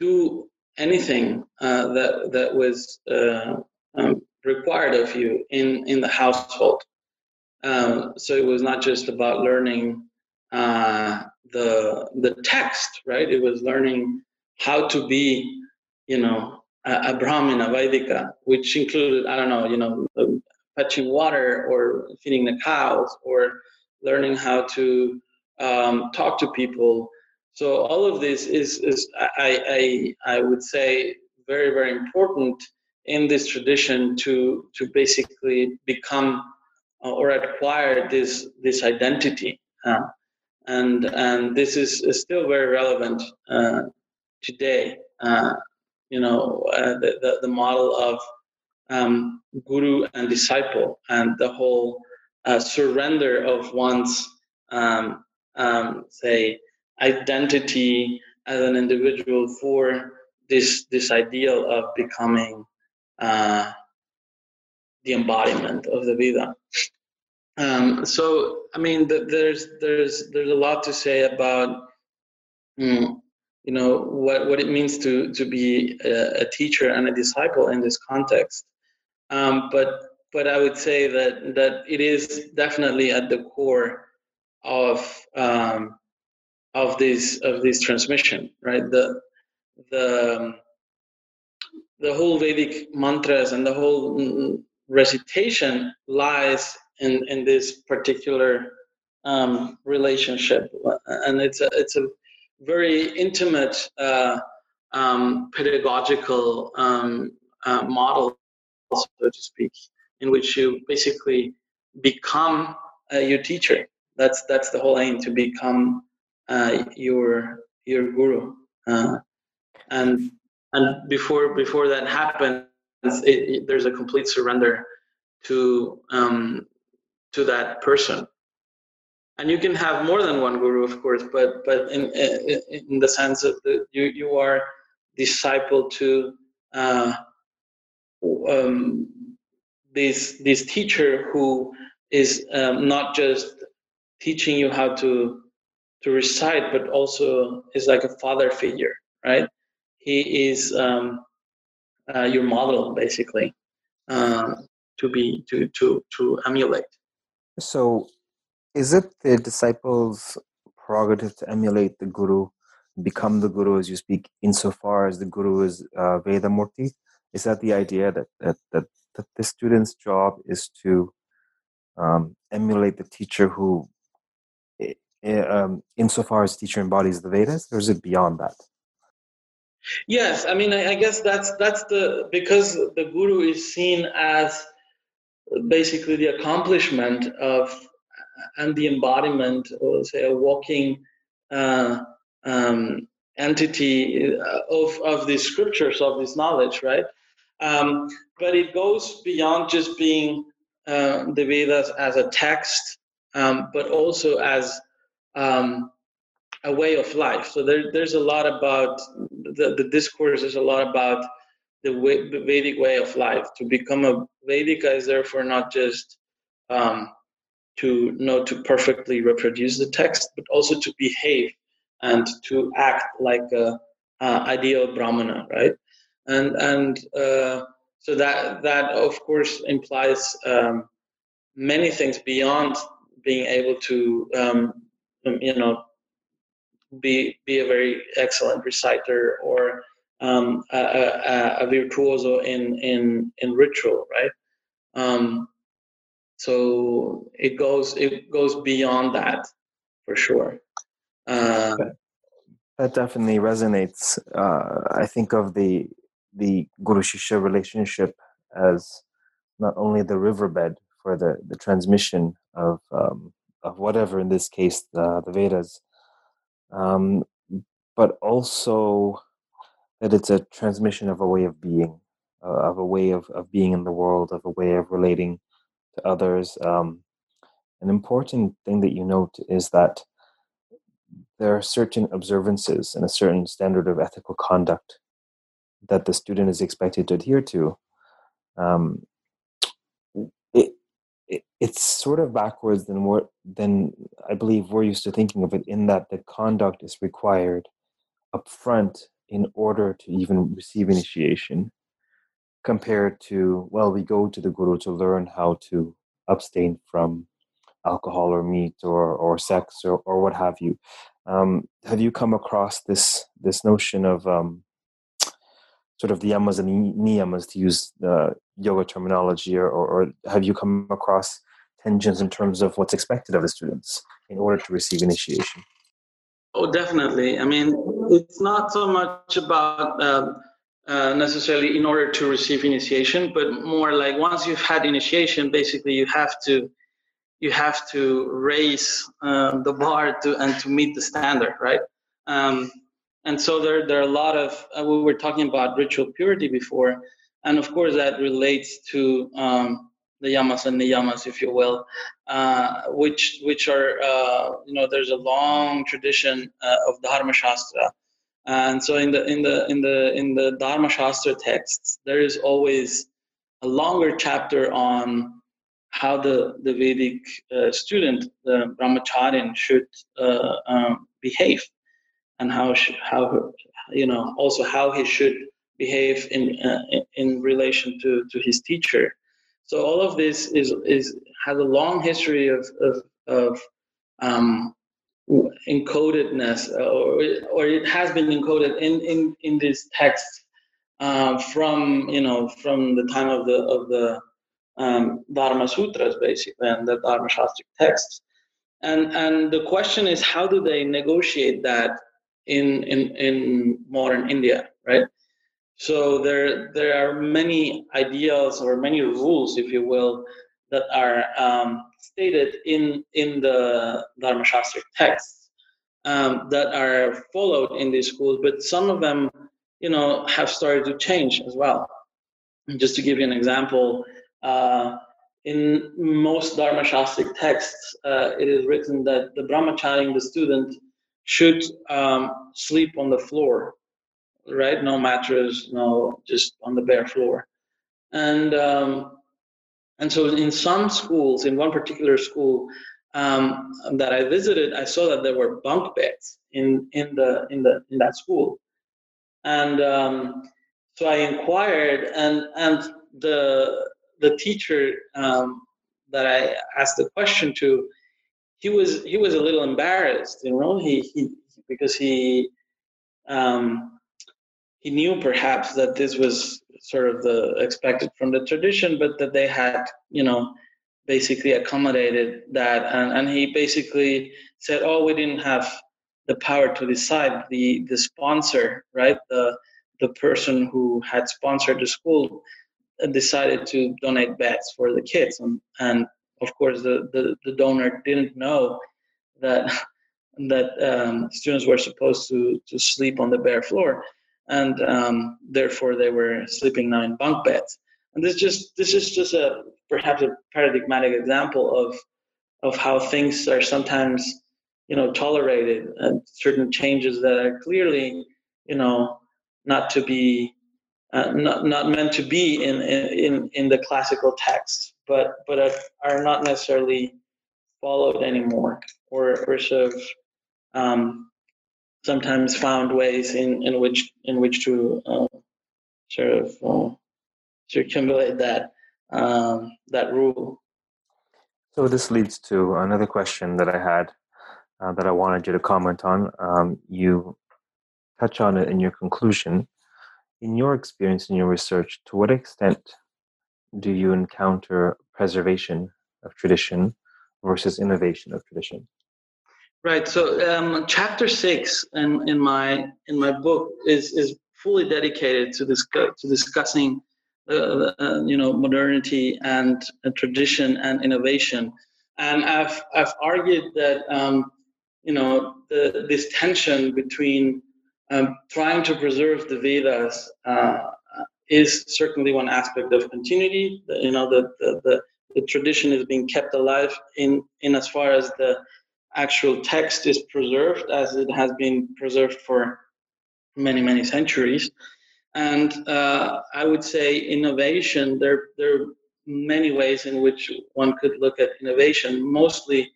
do anything uh, that that was uh, um, required of you in in the household. Um, so it was not just about learning uh, the the text, right? It was learning how to be, you know, a, Brahmin, a Brahmina Vaidika, which included I don't know, you know, fetching water or feeding the cows or learning how to um, talk to people. So all of this is, is I, I, I would say, very, very important in this tradition to, to basically become uh, or acquire this, this identity. Uh, and, and this is, is still very relevant uh, today. Uh, you know, uh, the, the, the, model of um, guru and disciple and the whole uh, surrender of one's um, um, say identity as an individual for this this ideal of becoming uh, the embodiment of the Veda. Um, so I mean, th- there's there's there's a lot to say about mm, you know what what it means to to be a, a teacher and a disciple in this context. Um, but but I would say that that it is definitely at the core of um, of this of this transmission, right? The the um, the whole Vedic mantras and the whole mm, recitation lies in in this particular um, relationship, and it's a it's a very intimate uh, um, pedagogical um, uh, model, so to speak, in which you basically become uh, your teacher that's that's the whole aim to become uh, your your guru uh, and and before before that happens it, it, there's a complete surrender to um, to that person. And you can have more than one guru of course but but in in the sense of the, you you are disciple to uh, um, this this teacher who is um, not just teaching you how to to recite, but also is like a father figure, right? He is um, uh, your model, basically, uh, to be to to to emulate. So, is it the disciples' prerogative to emulate the guru, become the guru as you speak, insofar as the guru is uh, Veda Murti? is that the idea that that that, that the student's job is to um, emulate the teacher who, um, insofar as teacher embodies the Vedas, or is it beyond that? Yes, I mean, I, I guess that's that's the because the guru is seen as basically the accomplishment of and the embodiment, or say, a walking uh, um, entity uh, of of these scriptures, of this knowledge, right? Um, but it goes beyond just being uh, the Vedas as a text, um, but also as um, a way of life. So there, there's a lot about the, the discourse is a lot about the, way, the Vedic way of life. To become a Vedika is therefore not just um, to know to perfectly reproduce the text, but also to behave and to act like a, a ideal Brahmana, right? And and uh, so that that of course implies um, many things beyond being able to um, you know be be a very excellent reciter or um, a, a, a, virtuoso in in in ritual, right? Um, so it goes it goes beyond that for sure. Uh, that definitely resonates. Uh, I think of the the guru shishya relationship as not only the riverbed for the the transmission of um, of whatever in this case the, the Vedas, um, but also that it's a transmission of a way of being, uh, of a way of, of being in the world, of a way of relating to others. Um, an important thing that you note is that there are certain observances and a certain standard of ethical conduct that the student is expected to adhere to. Um, it, it's sort of backwards than what than I believe we're used to thinking of it in that the conduct is required up front in order to even receive initiation compared to well we go to the guru to learn how to abstain from alcohol or meat or or sex or, or what have you. Um, have you come across this this notion of um, sort of the yamas and niyamas to use the yoga terminology or, or, have you come across tensions in terms of what's expected of the students in order to receive initiation? Oh definitely. I mean it's not so much about uh, uh, necessarily in order to receive initiation but more like once you've had initiation basically you have to you have to raise uh, the bar to and to meet the standard right? Um, and so there, there are a lot of uh, we were talking about ritual purity before and of course that relates to um, the yamas and the yamas if you will uh, which which are uh, you know there's a long tradition uh, of dharma shastra and so in the in the in the in the dharma shastra texts there is always a longer chapter on how the the vedic uh, student the brahmacharin should uh, um, behave and how how you know also how he should behave in uh, in relation to to his teacher. So all of this is is has a long history of of, of um, encodedness, or or it has been encoded in in in this text uh, from you know from the time of the of the um, Dharma Sutras basically and the Dharma Shastric texts. And and the question is how do they negotiate that in in in modern India, right? So there there are many ideals or many rules, if you will, that are um, stated in in the Dharma Shastric texts um, that are followed in these schools, but some of them, you know, have started to change as well. just to give you an example, uh, in most Dharma Shastric texts, uh, it is written that the brahmachari, the student, should um, sleep on the floor, right? No mattress, no, just on the bare floor. And um, and so in some schools, in one particular school um, that I visited, I saw that there were bunk beds in in the in the in that school, and um, so I inquired, and and the the teacher um, that I asked the question to he was he was a little embarrassed, you know, he, he because he um, he knew perhaps that this was sort of the expected from the tradition, but that they had, you know, basically accommodated that. And, and he basically said, oh, we didn't have the power to decide. The, the sponsor, right, the, the person who had sponsored the school decided to donate beds for the kids. And, and of course, the, the, the donor didn't know that that um, students were supposed to, to sleep on the bare floor and um, therefore they were sleeping now in bunk beds. And this just this is just a perhaps a paradigmatic example of of how things are sometimes you know tolerated and certain changes that are clearly you know not to be uh, not not meant to be in in in the classical text, but but are not necessarily followed anymore, or or sort of um, sometimes found ways in, in which in which to uh, sort of uh, circumvent that um, that rule. So this leads to another question that I had uh, that I wanted you to comment on. Um, you touch on it in your conclusion. In your experience in your research, to what extent do you encounter preservation of tradition versus innovation of tradition? Right. So um, chapter six in, in my in my book is is fully dedicated to this to discussing uh, uh, you know modernity and uh, tradition and innovation. And I've I've argued that um, you know the, this tension between um, trying to preserve the Vedas uh, is certainly one aspect of continuity. You know the, the the the tradition is being kept alive in in as far as the actual text is preserved as it has been preserved for many many centuries and uh, i would say innovation there there are many ways in which one could look at innovation mostly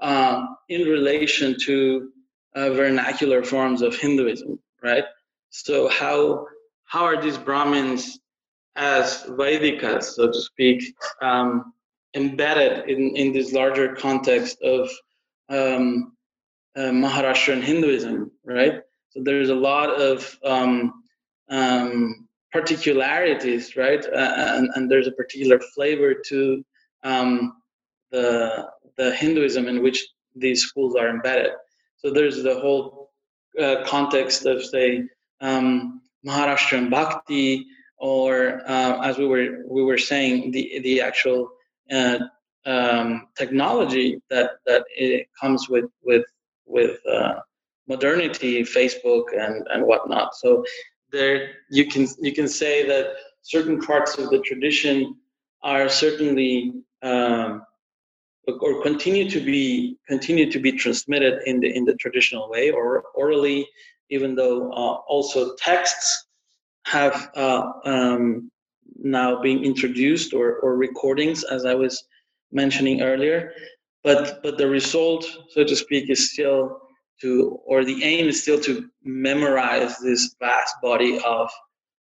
um, in relation to uh, vernacular forms of hinduism right so how how are these brahmins as vedikas so to speak um, embedded in in this larger context of um, uh, Hinduism, right? So there's a lot of um, um, particularities, right? Uh, and, and, there's a particular flavor to um, the the Hinduism in which these schools are embedded. So there's the whole uh, context of say um, Maharashtrian Bhakti, or uh, as we were we were saying, the the actual uh, um, technology that that it comes with with with uh, modernity, Facebook and and whatnot. So there you can you can say that certain parts of the tradition are certainly um, or continue to be continue to be transmitted in the in the traditional way or orally, even though uh, also texts have uh, um, now being introduced or or recordings, as I was mentioning earlier. But but the result, so to speak, is still to, or the aim is still to memorize this vast body of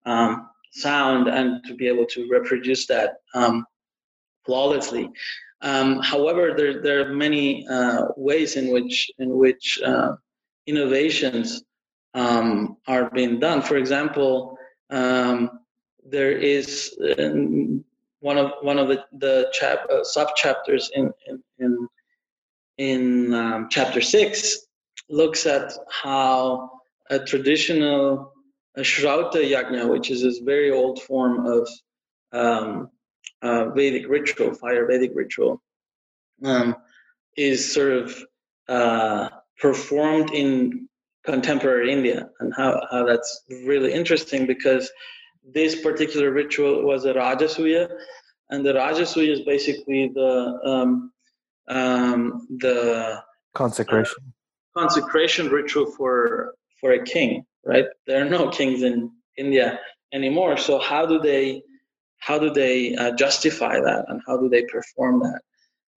um, sound and to be able to reproduce that um, flawlessly. Um, however, there, there are many uh, ways in which in which uh, innovations um, are being done. For example, um, there is one of one of the the chap uh, sub chapters in in in, in um, chapter six looks at how a traditional a Shrauta Yajna, which is this very old form of um, uh, Vedic ritual, fire Vedic ritual, um, is sort of uh, performed in contemporary India, and how, how that's really interesting because this particular ritual was a Rajasuya, and the Rajasuya is basically the um, um, the consecration uh, consecration ritual for for a king. Right? There are no kings in India anymore. So how do they how do they uh, justify that, and how do they perform that?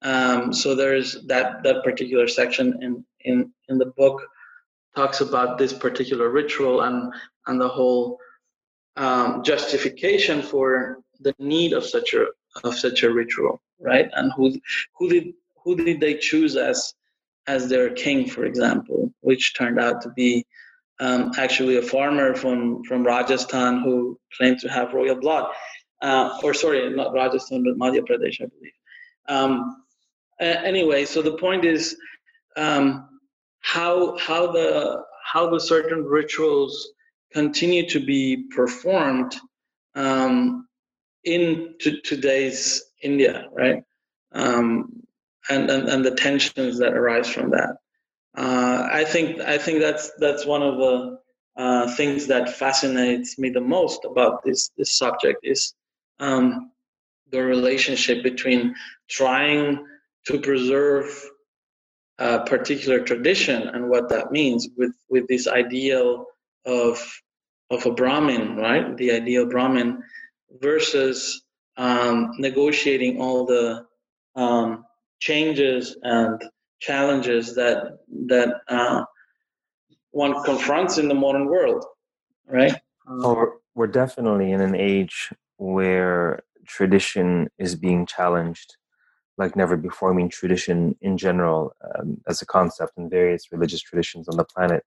Um, so there's that that particular section in in in the book talks about this particular ritual and and the whole um, justification for the need of such a of such a ritual, right? And who who did who did they choose as as their king, for example, which turned out to be um, actually a farmer from, from Rajasthan who claimed to have royal blood. Uh, or sorry, not Rajasthan, but Madhya Pradesh, I believe. Um, anyway, so the point is um, how how the how the certain rituals continue to be performed um, in today's India, right? Um, and, and and the tensions that arise from that. Uh, I think I think that's that's one of the uh, things that fascinates me the most about this this subject is um, the relationship between trying to preserve a particular tradition and what that means with with this ideal of of a Brahmin, right? The ideal Brahmin versus um, negotiating all the um, changes and challenges that that uh, one confronts in the modern world, right? Oh, we're definitely in an age where tradition is being challenged like never before. I mean, tradition in general, um, as a concept in various religious traditions on the planet.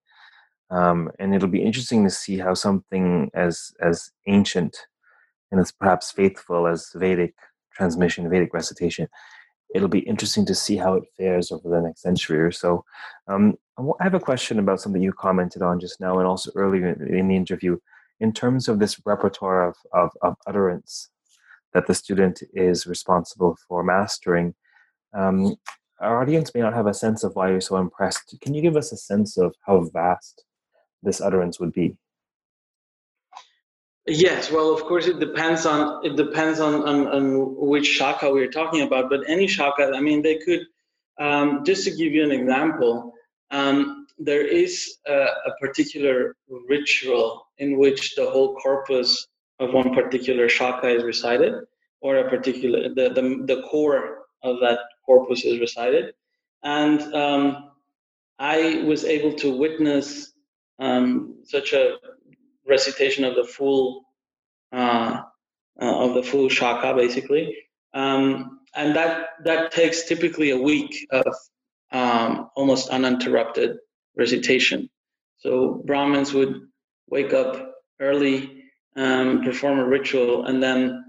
Um, and it'll be interesting to see how something as as ancient and as perhaps faithful as Vedic transmission, Vedic recitation, it'll be interesting to see how it fares over the next century or so. Um, I have a question about something you commented on just now and also earlier in the interview. In terms of this repertoire of, of, of utterance that the student is responsible for mastering, um, our audience may not have a sense of why you're so impressed. Can you give us a sense of how vast this utterance would be? Yes, well, of course, it depends on it depends on, on, on which shaka we're talking about. But any shaka, I mean, they could. Um, just to give you an example, um, there is a, a, particular ritual in which the whole corpus of one particular shaka is recited, or a particular the the, the core of that corpus is recited, and um, I was able to witness um, such a recitation of the full uh, uh, of the full shaka, basically, um, and that that takes typically a week of um, almost uninterrupted recitation. So Brahmins would wake up early, um, perform a ritual, and then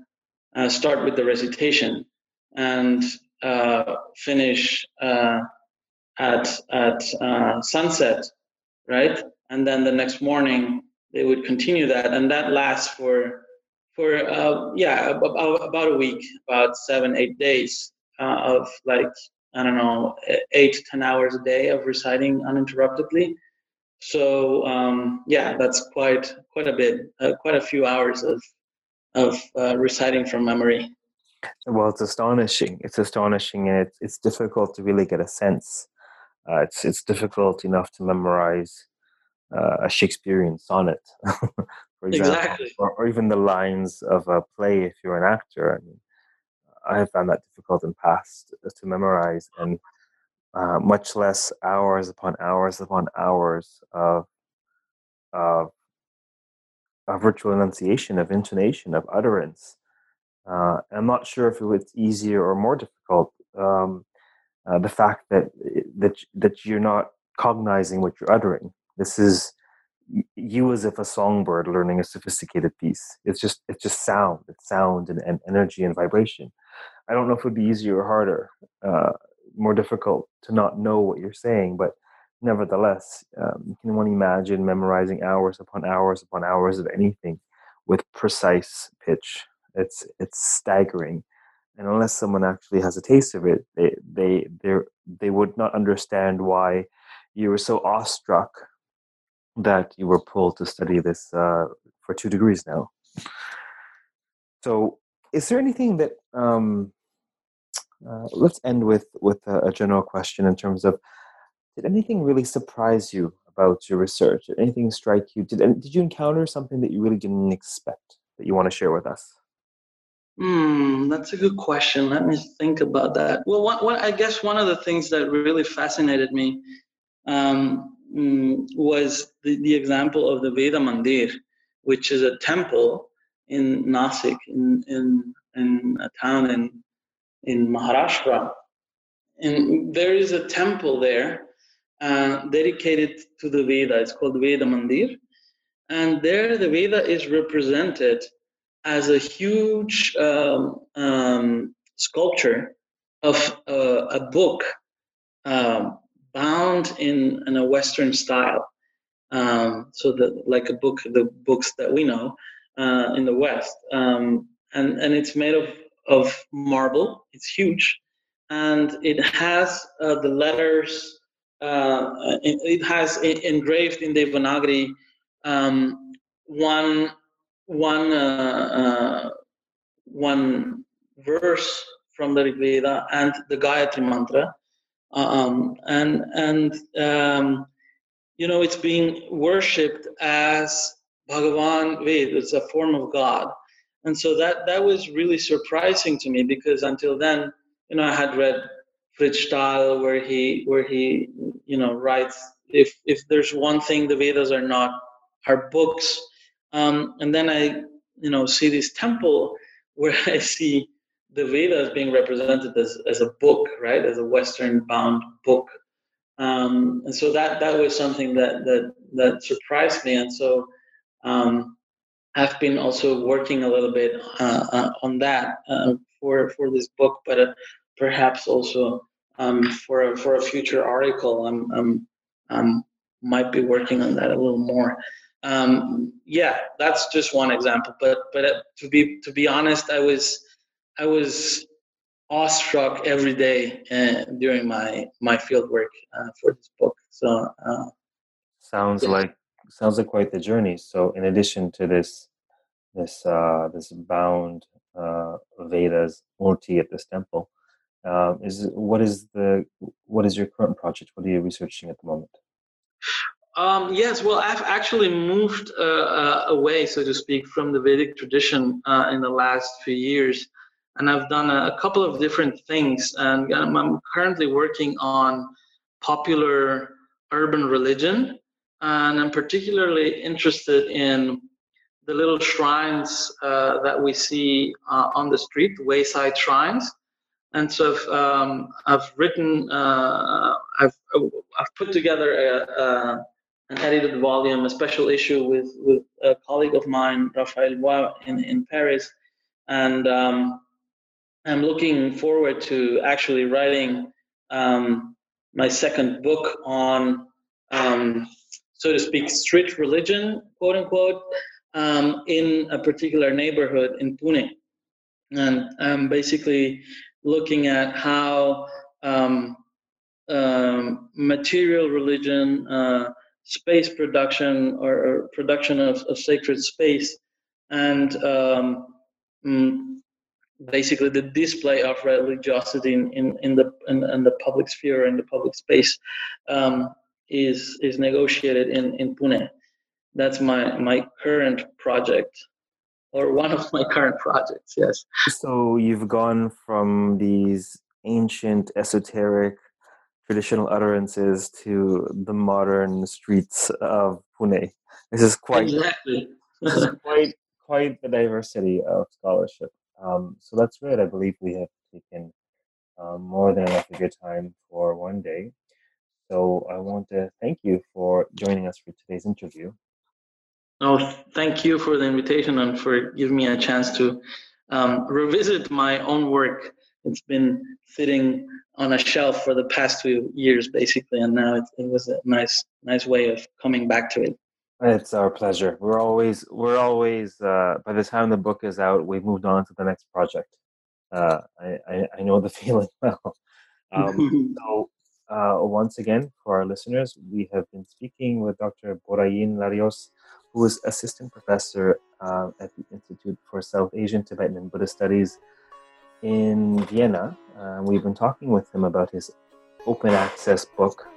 uh, start with the recitation and uh, finish uh, at at uh, sunset, right? And then the next morning they would continue that, and that lasts for for uh, yeah about, about a week, about seven eight days uh, of like I don't know eight ten hours a day of reciting uninterruptedly. So um, yeah, that's quite quite a bit, uh, quite a few hours of of uh, reciting from memory. Well, it's astonishing. It's astonishing, and it's it's difficult to really get a sense. Uh, it's it's difficult enough to memorize uh, a Shakespearean sonnet, [LAUGHS] for example, exactly. or, or, even the lines of a play if you're an actor. I mean, I have found that difficult in past to memorize, and uh, much less hours upon hours upon hours of of, of virtual enunciation, of intonation, of utterance. Uh, I'm not sure if it it's easier or more difficult. Um, uh, the fact that that that you're not cognizing what you're uttering this is you as if a songbird learning a sophisticated piece. It's just it's just sound. It's sound and, and energy and vibration. I don't know if it would be easier or harder, uh, more difficult to not know what you're saying, but nevertheless, um, you can only imagine memorizing hours upon hours upon hours of anything with precise pitch. It's it's staggering, and unless someone actually has a taste of it, they they they they would not understand why you were so awestruck that you were pulled to study this uh, for two degrees now. So, is there anything that um, uh, let's end with with a, a, general question in terms of did anything really surprise you about your research? Did anything strike you? Did did you encounter something that you really didn't expect that you want to share with us? Hmm, that's a good question. Let me think about that. Well, I guess one of the things that really fascinated me um, um, was the, the example of the Veda Mandir, which is a temple in Nasik, in, in, in a town in, in Maharashtra. And there is a temple there uh, dedicated to the Veda. It's called Veda Mandir. And there, the Veda is represented as a huge um, um, sculpture of uh, a book um, bound in, in a Western style. Um, so that like a book, the books that we know uh, in the West, um, and and it's made of of marble. It's huge, and it has uh, the letters. Uh, it, has engraved in Devanagari um, one one uh, uh, one verse from the Rig Veda and the Gayatri mantra, um, and and um, you know it's being worshipped as Bhagavan Ved. It's a form of God, and so that that was really surprising to me because until then, you know, I had read Frits Staal where he where he you know writes if if there's one thing the Vedas are not are books, um, and then I you know see this temple [LAUGHS] where I see the Vedas being represented as, as a book, right, as a Western bound book. Um, and so that that was something that that that surprised me, and so um, I've been also working a little bit uh, uh, on that uh, for for this book, but uh, perhaps also um, for a, for a future article, I'm, I'm, I'm might be working on that a little more. Um, yeah, that's just one example. But but uh, to be to be honest, I was I was awestruck every day uh, during my my field work uh, for this book. So uh, sounds yeah. like sounds like quite the journey. So in addition to this this uh, this bound uh, Vedas Murti at this temple, um, is what is the what is your current project? What are you researching at the moment? Um, yes, well, I've actually moved uh, uh, away, so to speak, from the Vedic tradition uh, in the last few years and I've done a, a couple of different things. And I'm, I'm, currently working on popular urban religion, and I'm particularly interested in the little shrines uh, that we see uh, on the street, wayside shrines. And so I've, um, I've written, uh, I've, I've put together a, a, an edited volume, a special issue with, with a colleague of mine, Raphael Voix, in, in Paris. And um, I'm looking forward to actually writing um, my second book on, um, so to speak, street religion, quote unquote, um, in a particular neighborhood in Pune. And I'm basically looking at how um, um, material religion, uh, space production, or, or production of, of, sacred space, and um, mm, basically the display of religiosity in, in, in the in, in, the public sphere in the public space um, is is negotiated in, in Pune. That's my my current project, or one of my current projects. Yes. So you've gone from these ancient, esoteric, traditional utterances to the modern streets of Pune. This is quite exactly. this is quite quite the diversity of scholarship. Um, so that's great. I believe we have taken um, more than enough of your time for one day. So I want to thank you for joining us for today's interview. Oh, thank you for the invitation and for giving me a chance to um, revisit my own work. It's been sitting on a shelf for the past two years, basically, and now it, it was a nice, nice way of coming back to it. It's our pleasure. We're always we're always uh, by the time the book is out, we've moved on to the next project. Uh, I, I, I know the [LAUGHS] feeling well. Um, [LAUGHS] so uh, once again, for our listeners, we have been speaking with Dr. Borayin Larios, who is assistant professor uh, at the Institute for South Asian, Tibetan, and Buddhist Studies in Vienna. Uh, we've been talking with him about his open access book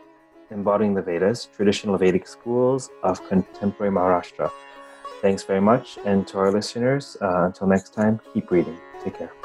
Embodying the Vedas, Traditional Vedic Schools of Contemporary Maharashtra. Thanks very much. And to our listeners, uh, until next time, keep reading. Take care.